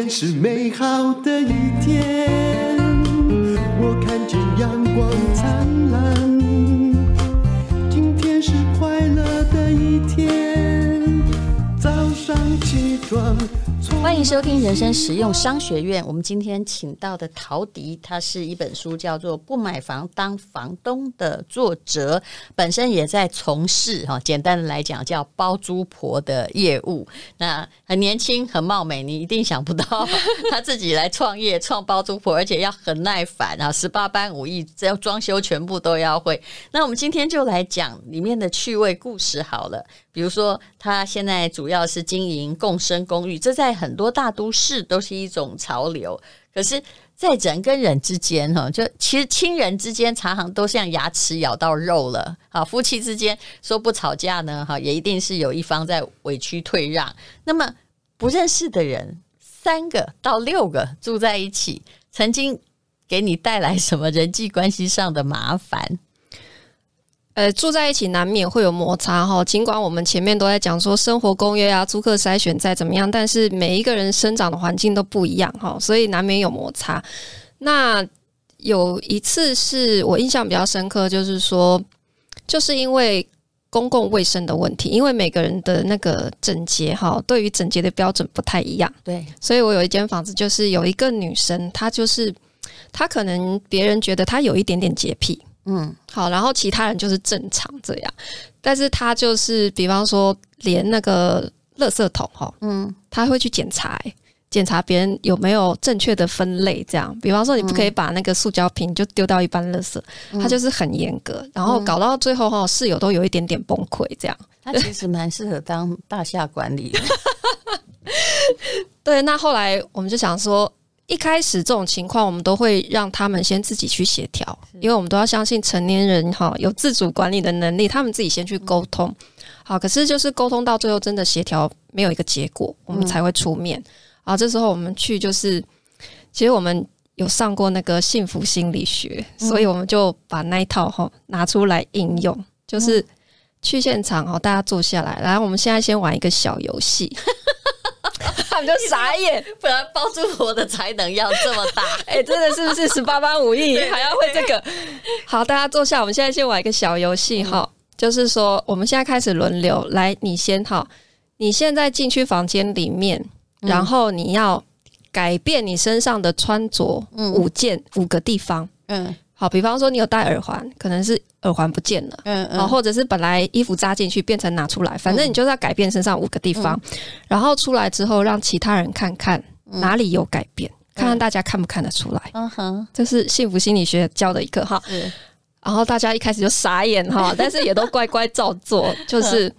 天是美好的一天，我看见阳光灿烂。今天是快乐的一天，早上起床。欢迎收听人生实用商学院。我们今天请到的陶迪，他是一本书叫做《不买房当房东》的作者，本身也在从事哈，简单的来讲叫包租婆的业务。那很年轻，很貌美，你一定想不到 他自己来创业，创包租婆，而且要很耐烦啊，十八般武艺，只要装修全部都要会。那我们今天就来讲里面的趣味故事好了。比如说，他现在主要是经营共生公寓，这在很多大都市都是一种潮流。可是，在人跟人之间，哈，就其实亲人之间，常常都像牙齿咬到肉了。啊，夫妻之间说不吵架呢，哈，也一定是有一方在委屈退让。那么，不认识的人，三个到六个住在一起，曾经给你带来什么人际关系上的麻烦？呃，住在一起难免会有摩擦哈。尽管我们前面都在讲说生活公约啊、租客筛选再怎么样，但是每一个人生长的环境都不一样哈，所以难免有摩擦。那有一次是我印象比较深刻，就是说，就是因为公共卫生的问题，因为每个人的那个整洁哈，对于整洁的标准不太一样。对，所以我有一间房子，就是有一个女生，她就是她可能别人觉得她有一点点洁癖。嗯，好，然后其他人就是正常这样，但是他就是，比方说，连那个垃圾桶哈，嗯，他会去检查，检查别人有没有正确的分类，这样，比方说，你不可以把那个塑胶瓶就丢到一般垃圾，嗯、他就是很严格，然后搞到最后哈，室友都有一点点崩溃，这样，他其实蛮适合当大厦管理的，对，那后来我们就想说。一开始这种情况，我们都会让他们先自己去协调，因为我们都要相信成年人哈有自主管理的能力，他们自己先去沟通。好，可是就是沟通到最后真的协调没有一个结果，我们才会出面。啊，这时候我们去就是，其实我们有上过那个幸福心理学，所以我们就把那一套哈拿出来应用，就是去现场哈，大家坐下来，然后我们现在先玩一个小游戏。他们就傻眼，不然包租婆的才能要这么大，哎、欸，真的是不是十八般武艺还要会这个？好，大家坐下，我们现在先玩一个小游戏哈，就是说我们现在开始轮流来，你先哈，你现在进去房间里面，然后你要改变你身上的穿着五件五个地方，嗯。好，比方说你有戴耳环，可能是耳环不见了，嗯嗯，或者是本来衣服扎进去变成拿出来，反正你就是要改变身上五个地方，嗯、然后出来之后让其他人看看哪里有改变，嗯、看看大家看不看得出来。嗯哼，这是幸福心理学教的一课哈。然后大家一开始就傻眼哈，但是也都乖乖照做，就是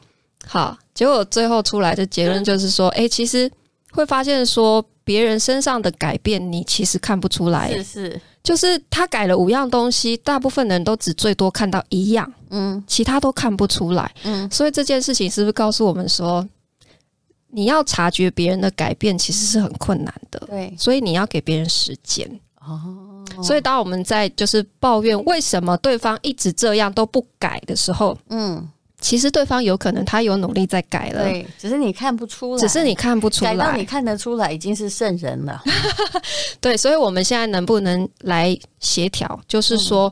好。结果最后出来的结论就是说，哎、欸，其实会发现说别人身上的改变，你其实看不出来。是是。就是他改了五样东西，大部分人都只最多看到一样，嗯，其他都看不出来，嗯，所以这件事情是不是告诉我们说，你要察觉别人的改变其实是很困难的，对，所以你要给别人时间，哦，所以当我们在就是抱怨为什么对方一直这样都不改的时候，嗯。其实对方有可能他有努力在改了，对，只是你看不出来，只是你看不出来，改到你看得出来已经是圣人了。对，所以我们现在能不能来协调？就是说，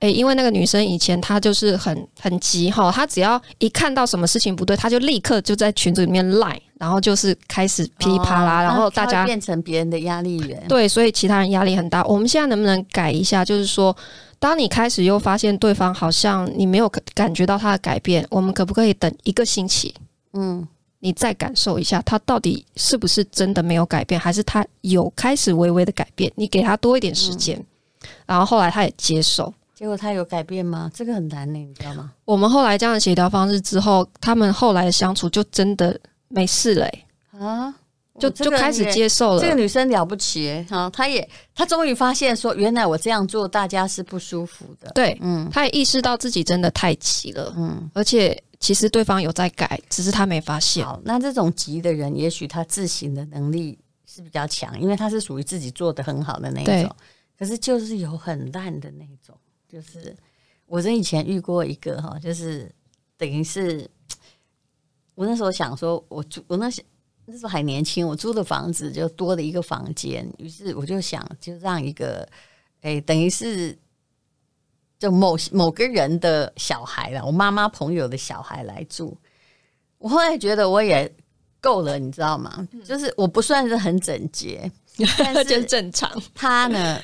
诶，因为那个女生以前她就是很很急哈，她只要一看到什么事情不对，她就立刻就在群组里面赖，然后就是开始噼里啪啦，然后大家变成别人的压力源。对，所以其他人压力很大。我们现在能不能改一下？就是说。当你开始又发现对方好像你没有感觉到他的改变，我们可不可以等一个星期？嗯，你再感受一下他到底是不是真的没有改变，还是他有开始微微的改变？你给他多一点时间，嗯、然后后来他也接受，结果他有改变吗？这个很难呢，你知道吗？我们后来这样的协调方式之后，他们后来的相处就真的没事嘞、欸、啊。就就开始接受了。这个女生了不起哈，她也她终于发现说，原来我这样做大家是不舒服的。对，嗯，她也意识到自己真的太急了，嗯，而且其实对方有在改，只是她没发现。好，那这种急的人，也许他自省的能力是比较强，因为他是属于自己做的很好的那一种。可是就是有很烂的那种，就是我这以前遇过一个哈，就是等于是我那时候想说，我我那时。那时候还年轻，我租的房子就多了一个房间，于是我就想，就让一个，哎，等于是就某某个人的小孩了，我妈妈朋友的小孩来住。我后来觉得我也够了，你知道吗？就是我不算是很整洁，但是正常。他呢，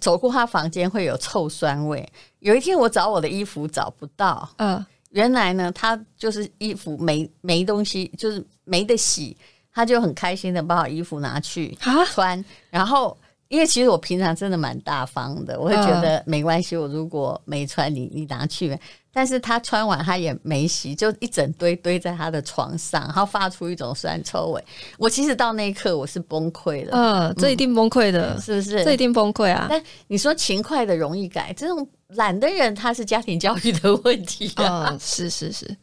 走过他房间会有臭酸味。有一天我找我的衣服找不到，嗯，原来呢，他就是衣服没没东西，就是没得洗。他就很开心的把我衣服拿去穿，然后因为其实我平常真的蛮大方的，我会觉得没关系，我如果没穿，你你拿去。但是他穿完他也没洗，就一整堆堆在他的床上，然后发出一种酸臭味。我其实到那一刻我是崩溃的，嗯，这一定崩溃的，是不是？这一定崩溃啊！但你说勤快的容易改，这种懒的人他是家庭教育的问题啊，嗯，是是是，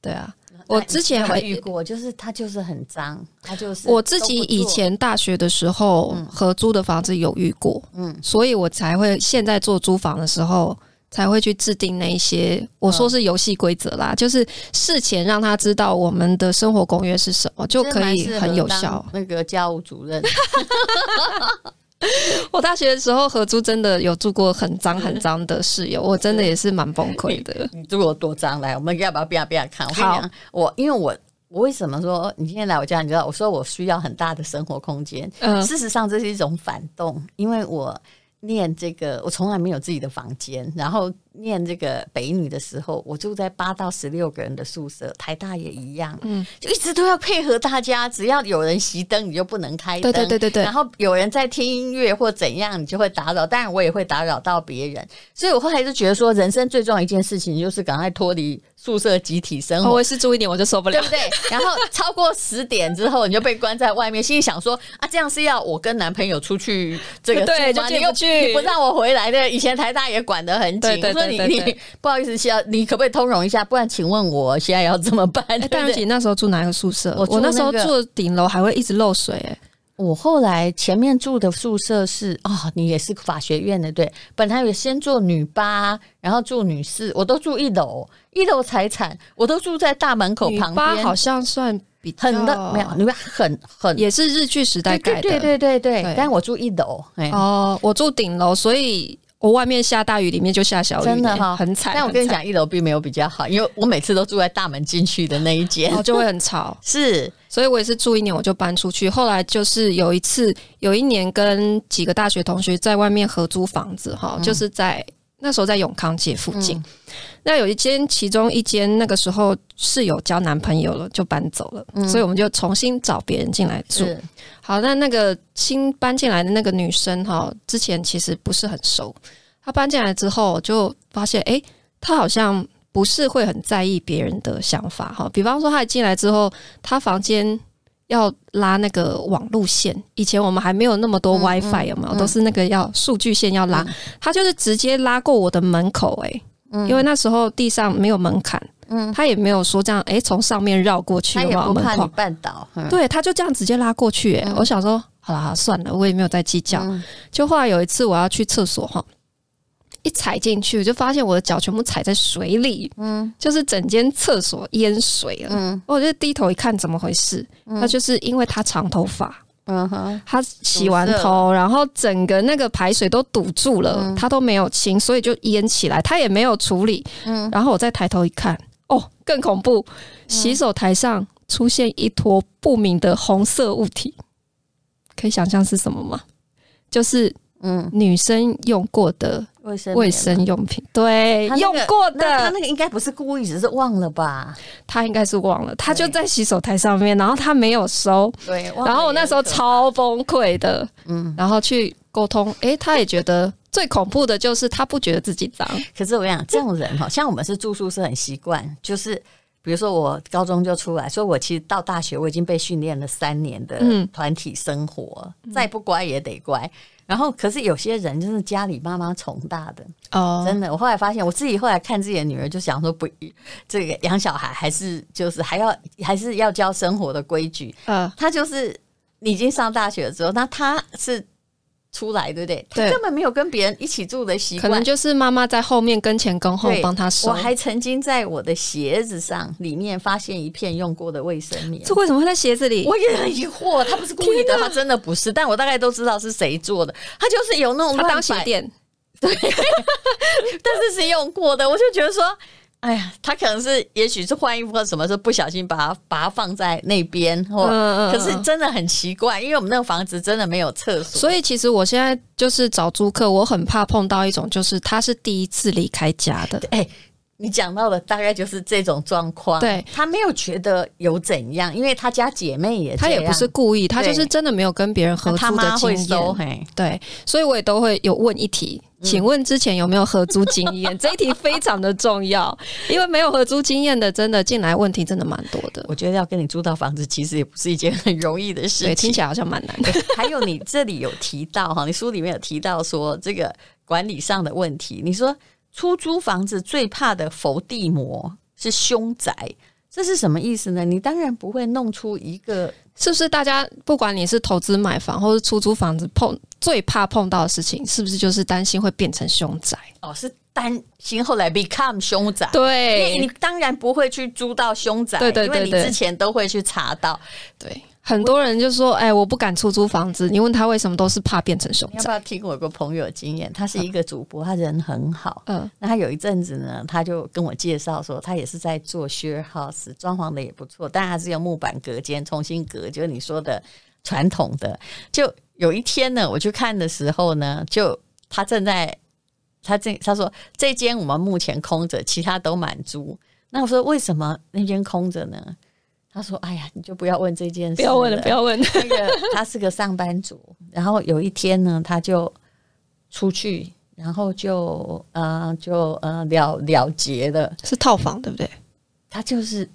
对啊。我之前还遇过，就是他就是很脏，他就是我自己以前大学的时候合租的房子有遇过，嗯，所以我才会现在做租房的时候才会去制定那一些，我说是游戏规则啦，就是事前让他知道我们的生活公约是什么，就可以很有效。那个家务主任。我大学的时候合租，真的有住过很脏很脏的室友，我真的也是蛮崩溃的。你住过多脏？来，我们要不要变变看？我跟你讲，我因为我我为什么说你今天来我家？你知道，我说我需要很大的生活空间。嗯，事实上这是一种反动，因为我念这个，我从来没有自己的房间，然后。念这个北女的时候，我住在八到十六个人的宿舍，台大也一样，嗯，就一直都要配合大家，只要有人熄灯，你就不能开灯，对对对对对。然后有人在听音乐或怎样，你就会打扰，当然我也会打扰到别人，所以我后来就觉得说，人生最重要一件事情就是赶快脱离宿舍集体生活。我是住一点我就受不了，对不对？然后超过十点之后，你就被关在外面，心里想说啊，这样是要我跟男朋友出去这个对，就进不去，你不让我回来的。以前台大也管得很紧，对对对对对，你你。不好意思，需要你可不可以通融一下？不然，请问我现在要怎么办？欸、戴阳，那时候住哪个宿舍？我，那个、我那时候住顶楼还会一直漏水、我后来前面住的宿舍是哦，你也是法学院的对？本来有先做女八，然后住女四，我都住一楼，一楼财产，我都住在大门口旁边。好像算比较很的没有，女八很很也是日剧时代改的，对对对对对。对但我住一楼，哎哦，我住顶楼，所以。我外面下大雨，里面就下小雨，真的哈、哦，很惨。但我跟你讲，一楼并没有比较好，因为我每次都住在大门进去的那一间，然后就会很吵。是，所以我也是住一年我就搬出去。后来就是有一次，有一年跟几个大学同学在外面合租房子，哈、嗯，就是在那时候在永康街附近。嗯、那有一间，其中一间那个时候室友交男朋友了，就搬走了，嗯、所以我们就重新找别人进来住。好，那那个新搬进来的那个女生哈，之前其实不是很熟。她搬进来之后，就发现，诶，她好像不是会很在意别人的想法哈。比方说，她一进来之后，她房间要拉那个网路线，以前我们还没有那么多 WiFi，有没有？都是那个要数据线要拉，他就是直接拉过我的门口，诶，因为那时候地上没有门槛。嗯，他也没有说这样，诶，从上面绕过去，他也不怕你绊倒，对，他就这样直接拉过去，诶，我想说，好了，算了，我也没有再计较。就后来有一次我要去厕所，哈，一踩进去，我就发现我的脚全部踩在水里，嗯，就是整间厕所淹水了，嗯，我就低头一看，怎么回事？他就是因为他长头发，嗯哼，他洗完头，然后整个那个排水都堵住了，他都没有清，所以就淹起来，他也没有处理，嗯，然后我再抬头一看。哦，更恐怖！洗手台上出现一坨不明的红色物体，可以想象是什么吗？就是嗯，女生用过的卫生卫生用品，对，那个、用过的。他那个应该不是故意，只是忘了吧？他应该是忘了，他就在洗手台上面，然后他没有收。对，然后我那时候超崩溃的，嗯，然后去沟通，诶，他也觉得。最恐怖的就是他不觉得自己脏，可是我跟你讲，这种人哈，像我们是住宿是很习惯，就是比如说我高中就出来，所以我其实到大学我已经被训练了三年的团体生活，嗯、再不乖也得乖。然后，可是有些人就是家里妈妈宠大的哦，真的。我后来发现，我自己后来看自己的女儿，就想说不，这个养小孩还是就是还要还是要教生活的规矩。嗯，她就是你已经上大学了之后，那她是。出来，对不对？对他根本没有跟别人一起住的习惯，可能就是妈妈在后面跟前跟后帮他收。我还曾经在我的鞋子上里面发现一片用过的卫生棉，这为什么会在鞋子里？我也很疑惑，他不是故意的，他真的不是，但我大概都知道是谁做的，他就是有那种他当鞋垫，对，但是是用过的，我就觉得说。哎呀，他可能是，也许是换衣服或什么时候不小心把它把它放在那边，或、嗯、可是真的很奇怪，因为我们那个房子真的没有厕所，所以其实我现在就是找租客，我很怕碰到一种就是他是第一次离开家的，哎。你讲到的大概就是这种状况，对，他没有觉得有怎样，因为他家姐妹也，他也不是故意，他就是真的没有跟别人合租的经验，对，所以我也都会有问一题，请问之前有没有合租经验？嗯、这一题非常的重要，因为没有合租经验的，真的进来问题真的蛮多的。我觉得要跟你租到房子，其实也不是一件很容易的事情，对，听起来好像蛮难的。还有你这里有提到哈，你书里面有提到说这个管理上的问题，你说。出租房子最怕的伏地魔是凶宅，这是什么意思呢？你当然不会弄出一个，是不是？大家不管你是投资买房或是出租房子碰，碰最怕碰到的事情，是不是就是担心会变成凶宅？哦，是担心后来 become 凶宅。对，你当然不会去租到凶宅，对对对对，因为你之前都会去查到，对。很多人就说：“哎、欸，我不敢出租房子。”你问他为什么，都是怕变成凶宅。要不要听我有个朋友的经验？他是一个主播，他人很好。嗯，那他有一阵子呢，他就跟我介绍说，他也是在做 share house，装潢的也不错，但还是用木板隔间，重新隔，就是你说的传统的。就有一天呢，我去看的时候呢，就他正在他这他说这间我们目前空着，其他都满租。那我说为什么那间空着呢？他说：“哎呀，你就不要问这件事，不要问了，不要问。那个他是个上班族，然后有一天呢，他就出去，然后就呃就呃了了结了，是套房对不对？他就是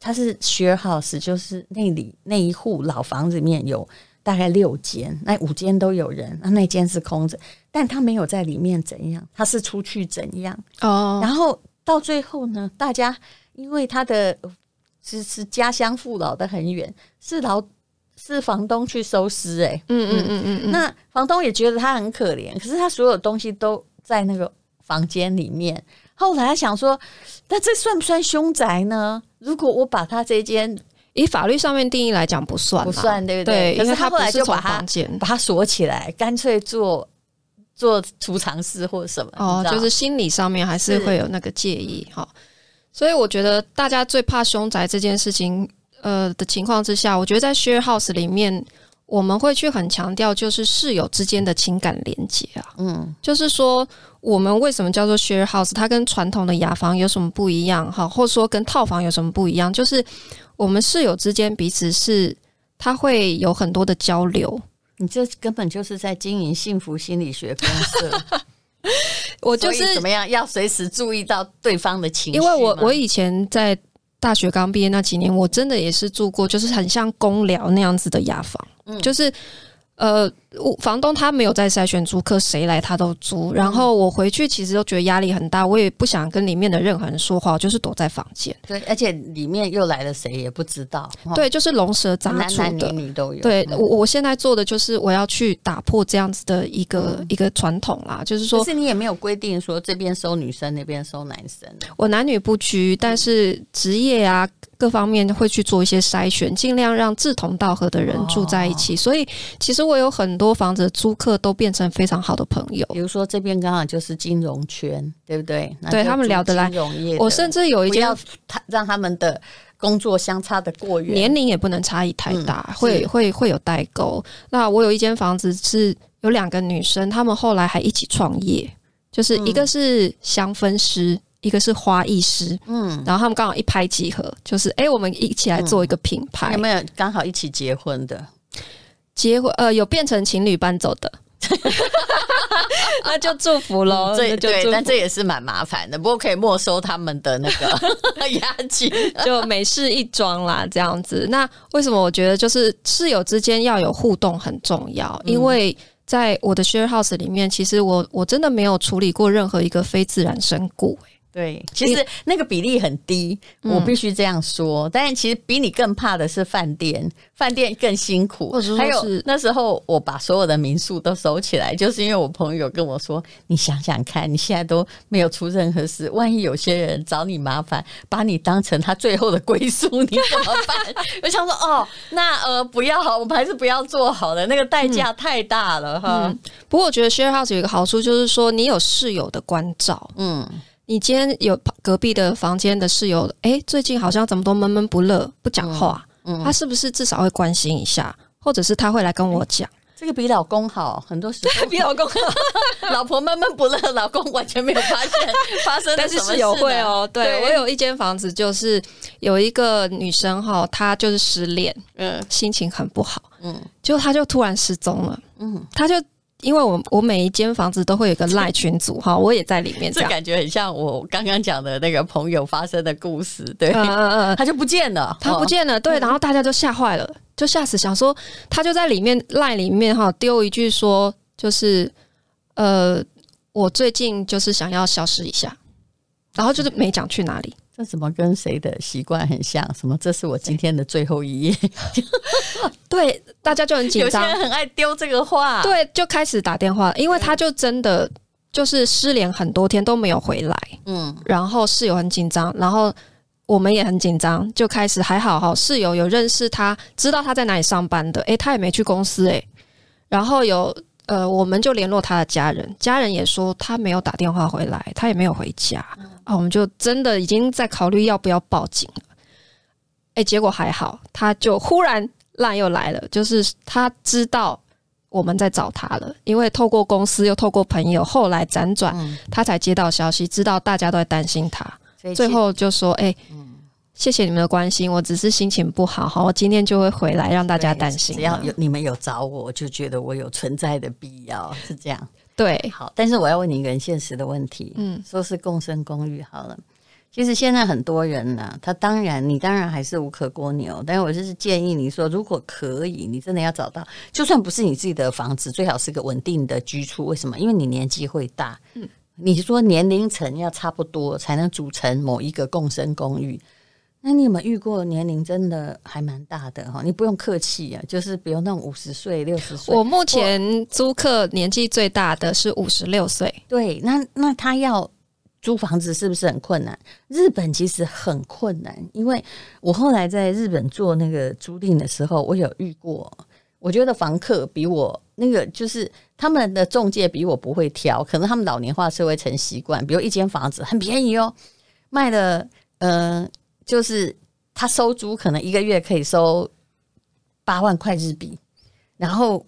他是 share house，就是那里那一户老房子里面有大概六间，那五间都有人，那那间是空着，但他没有在里面怎样，他是出去怎样哦。然后到最后呢，大家因为他的。”是是家乡父老的很远，是老是房东去收尸哎、欸，嗯嗯嗯嗯，嗯，那房东也觉得他很可怜，可是他所有东西都在那个房间里面。后来他想说，那这算不算凶宅呢？如果我把他这间以法律上面定义来讲不算，不算对不对？对，可是他后来就把它把他锁起来，干脆做做储藏室或者什么哦，就是心理上面还是会有那个介意哈。所以我觉得大家最怕凶宅这件事情，呃的情况之下，我觉得在 share house 里面，我们会去很强调就是室友之间的情感连接啊，嗯，就是说我们为什么叫做 share house，它跟传统的雅房有什么不一样？哈，或者说跟套房有什么不一样，就是我们室友之间彼此是他会有很多的交流，你这根本就是在经营幸福心理学公社。我就是怎么样，要随时注意到对方的情绪。因为我我以前在大学刚毕业那几年，我真的也是住过，就是很像公疗那样子的雅房，嗯，就是。呃，房东他没有在筛选租客，谁来他都租。然后我回去其实都觉得压力很大，我也不想跟里面的任何人说话，我就是躲在房间。对，而且里面又来了谁也不知道。对，就是龙蛇杂处的，男男女女都有。对，我我现在做的就是我要去打破这样子的一个、嗯、一个传统啦，就是说，可是你也没有规定说这边收女生，那边收男生。我男女不拘，但是职业啊各方面会去做一些筛选，尽量让志同道合的人住在一起。哦、所以其实。我有很多房子的租客都变成非常好的朋友，比如说这边刚好就是金融圈，对不对？对他们聊得来。我甚至有一间，他让他们的工作相差的过远，年龄也不能差异太大，嗯、会会会有代沟。那我有一间房子是有两个女生，她们后来还一起创业，就是一个是香氛师，嗯、一个是花艺师，嗯，然后他们刚好一拍即合，就是哎、欸，我们一起来做一个品牌，嗯、有没有刚好一起结婚的？结婚呃，有变成情侣搬走的，那就祝福喽。对、嗯、对，但这也是蛮麻烦的，不过可以没收他们的那个 押金，就美事一桩啦，这样子。那为什么我觉得就是室友之间要有互动很重要？因为在我的 share house 里面，其实我我真的没有处理过任何一个非自然身故、欸。对，其实那个比例很低，嗯、我必须这样说。但是其实比你更怕的是饭店，饭店更辛苦。或者还有那时候我把所有的民宿都收起来，就是因为我朋友跟我说：“你想想看，你现在都没有出任何事，万一有些人找你麻烦，把你当成他最后的归宿，你怎么办？” 我想说：“哦，那呃，不要好，我们还是不要做好了，那个代价太大了哈。嗯”不过我觉得 share house 有一个好处，就是说你有室友的关照，嗯。你今天有隔壁的房间的室友，哎，最近好像怎么都闷闷不乐，不讲话。嗯，嗯，他是不是至少会关心一下，或者是他会来跟我讲？这个比老公好，很多时候 比老公好。老婆闷闷不乐，老公完全没有发现 发生。但是室友会哦，对，对我有一间房子，就是有一个女生哈，她就是失恋，嗯，心情很不好，嗯，就她就突然失踪了，嗯，她就。因为我我每一间房子都会有个 赖群组哈，我也在里面。这感觉很像我刚刚讲的那个朋友发生的故事，对，嗯嗯嗯，他就不见了，他不见了，对，然后大家就吓坏了，就吓死，想说他就在里面赖里面哈，丢一句说就是呃，我最近就是想要消失一下，然后就是没讲去哪里。那怎么跟谁的习惯很像？什么？这是我今天的最后一页。对，大家就很紧张。有些人很爱丢这个话。对，就开始打电话，因为他就真的就是失联很多天都没有回来。嗯，然后室友很紧张，然后我们也很紧张，就开始还好哈。室友有认识他，知道他在哪里上班的。诶，他也没去公司诶。然后有呃，我们就联络他的家人，家人也说他没有打电话回来，他也没有回家。啊，我们就真的已经在考虑要不要报警了。哎，结果还好，他就忽然烂又来了，就是他知道我们在找他了，因为透过公司又透过朋友，后来辗转他才接到消息，知道大家都在担心他，最后就说：“哎，谢谢你们的关心，我只是心情不好，好，我今天就会回来让大家担心。只要有你们有找我，我就觉得我有存在的必要，是这样。”对，好，但是我要问你一个很现实的问题，嗯，说是共生公寓好了，其实现在很多人呢、啊，他当然，你当然还是无可蜗牛，但是我就是建议你说，如果可以，你真的要找到，就算不是你自己的房子，最好是个稳定的居处。为什么？因为你年纪会大，嗯，你说年龄层要差不多才能组成某一个共生公寓。那你有没有遇过年龄真的还蛮大的哈？你不用客气啊，就是比如那种五十岁、六十岁。我目前租客年纪最大的是五十六岁。对，那那他要租房子是不是很困难？日本其实很困难，因为我后来在日本做那个租赁的时候，我有遇过。我觉得房客比我那个就是他们的中介比我不会挑，可能他们老年化社会成习惯。比如一间房子很便宜哦，卖了嗯。呃就是他收租可能一个月可以收八万块日币，然后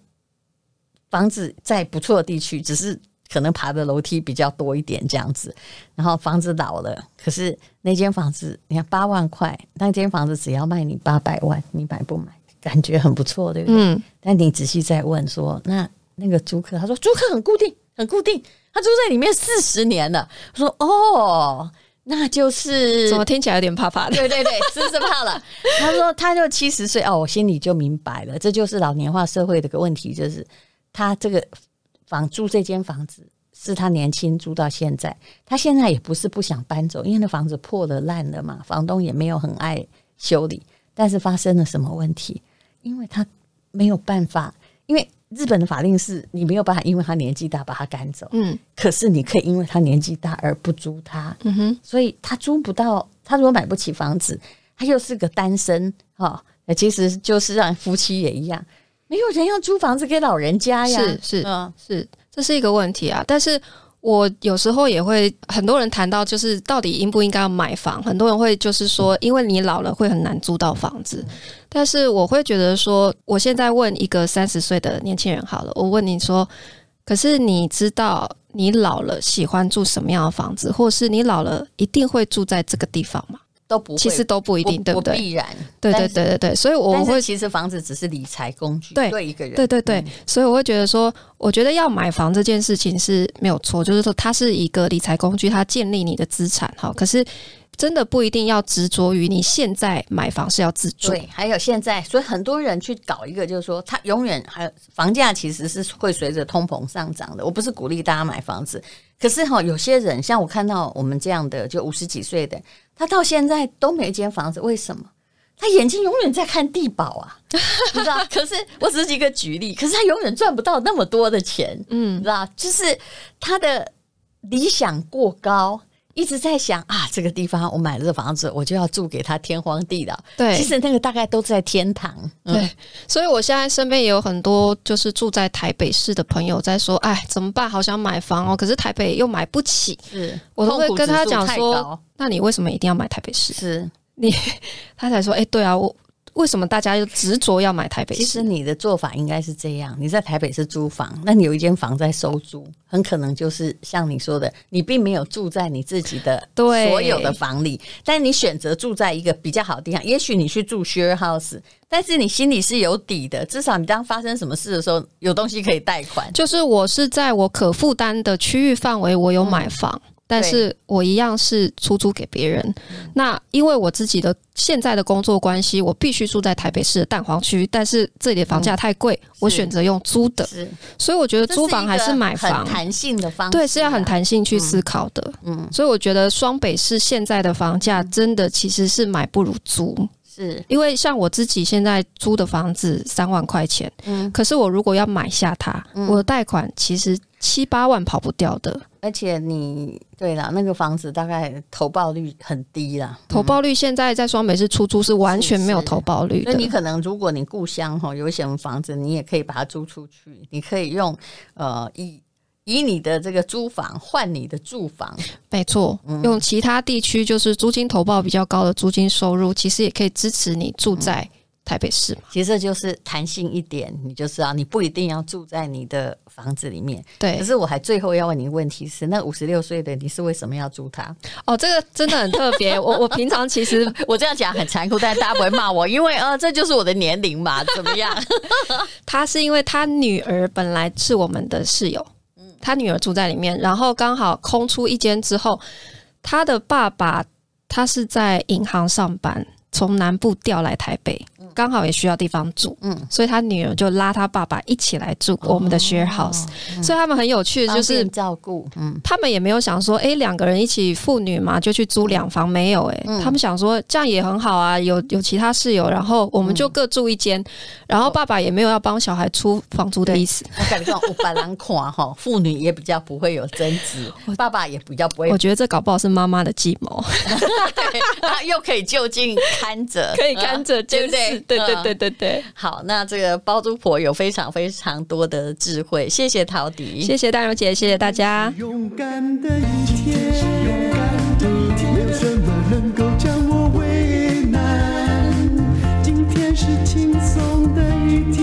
房子在不错的地区，只是可能爬的楼梯比较多一点这样子。然后房子老了，可是那间房子你看八万块，那间房子只要卖你八百万，你买不买？感觉很不错，对不对？嗯。但你仔细再问说，那那个租客他说租客很固定，很固定，他住在里面四十年了。我说哦。那就是怎么听起来有点怕怕的？对对对，是不 是怕了？他说他就七十岁哦，我心里就明白了，这就是老年化社会的个问题，就是他这个房租这间房子是他年轻租到现在，他现在也不是不想搬走，因为那房子破了烂了嘛，房东也没有很爱修理，但是发生了什么问题？因为他没有办法，因为。日本的法令是你没有办法，因为他年纪大把他赶走。嗯，可是你可以因为他年纪大而不租他。嗯哼，所以他租不到，他如果买不起房子，他又是个单身哈，那其实就是让夫妻也一样，没有人要租房子给老人家呀。是是嗯是，这是一个问题啊，但是。我有时候也会，很多人谈到就是到底应不应该要买房，很多人会就是说，因为你老了会很难租到房子。但是我会觉得说，我现在问一个三十岁的年轻人好了，我问你说，可是你知道你老了喜欢住什么样的房子，或是你老了一定会住在这个地方吗？都不，其实都不一定，对不对？必然，对对对对对，所以我会其实房子只是理财工具，对对一个人，对对对，嗯、所以我会觉得说，我觉得要买房这件事情是没有错，就是说它是一个理财工具，它建立你的资产哈。可是真的不一定要执着于你现在买房是要自住，对，还有现在，所以很多人去搞一个，就是说他永远还有房价其实是会随着通膨上涨的。我不是鼓励大家买房子。可是哈，有些人像我看到我们这样的，就五十几岁的，他到现在都没一间房子，为什么？他眼睛永远在看地保啊，你知道？可是我只是一个举例，可是他永远赚不到那么多的钱，嗯，你知道？就是他的理想过高。一直在想啊，这个地方我买了这房子，我就要住给他天荒地老。对，其实那个大概都在天堂。对，嗯、所以我现在身边也有很多就是住在台北市的朋友在说，哎，怎么办？好想买房哦，可是台北又买不起。是，我都会跟他讲说，那你为什么一定要买台北市？是你，他才说，哎，对啊，我。为什么大家又执着要买台北市？其实你的做法应该是这样：你在台北是租房，那你有一间房在收租，很可能就是像你说的，你并没有住在你自己的所有的房里，但你选择住在一个比较好的地方。也许你去住 share house，但是你心里是有底的，至少你当发生什么事的时候，有东西可以贷款。就是我是在我可负担的区域范围，我有买房。嗯但是我一样是出租给别人。那因为我自己的现在的工作关系，我必须住在台北市的蛋黄区。但是这里的房价太贵，我选择用租的。所以我觉得租房还是买房弹性的方式，对，是要很弹性去思考的。嗯，所以我觉得双北市现在的房价真的其实是买不如租。是因为像我自己现在租的房子三万块钱，嗯，可是我如果要买下它，我的贷款其实七八万跑不掉的。而且你对了，那个房子大概投报率很低啦。投报率现在在双北市出租是完全没有投报率的。那你可能如果你故乡哈有什么房子，你也可以把它租出去。你可以用呃以以你的这个租房换你的住房，没错。用其他地区就是租金投报比较高的租金收入，其实也可以支持你住在。台北市嘛，其实就是弹性一点，你就知道你不一定要住在你的房子里面。对，可是我还最后要问你一个问题是：那五十六岁的你是为什么要租他？哦，这个真的很特别。我我平常其实我这样讲很残酷，但大家不会骂我，因为呃，这就是我的年龄嘛。怎么样？他是因为他女儿本来是我们的室友，嗯，他女儿住在里面，然后刚好空出一间之后，他的爸爸他是在银行上班，从南部调来台北。刚好也需要地方住，嗯，所以他女儿就拉他爸爸一起来住我们的 share house，、哦、所以他们很有趣的就是照顾，嗯，他们也没有想说，哎、欸，两个人一起父女嘛，就去租两房，没有、欸，哎、嗯，他们想说这样也很好啊，有有其他室友，然后我们就各住一间，然后爸爸也没有要帮小孩出房租的意思。我感觉我把人看哈，父女也比较不会有争执，爸爸也比较不会。我觉得这搞不好是妈妈的计谋，对，他又可以就近看着，可以看着，对不对？对对对对对。好，那这个包租婆有非常非常多的智慧，谢谢陶迪，谢谢大柔姐，谢谢大家。勇敢的一天，没有什么能够将我为难。今天是轻松的一天，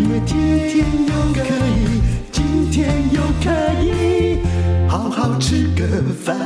因为今天又可以，今天又可以好好吃个饭。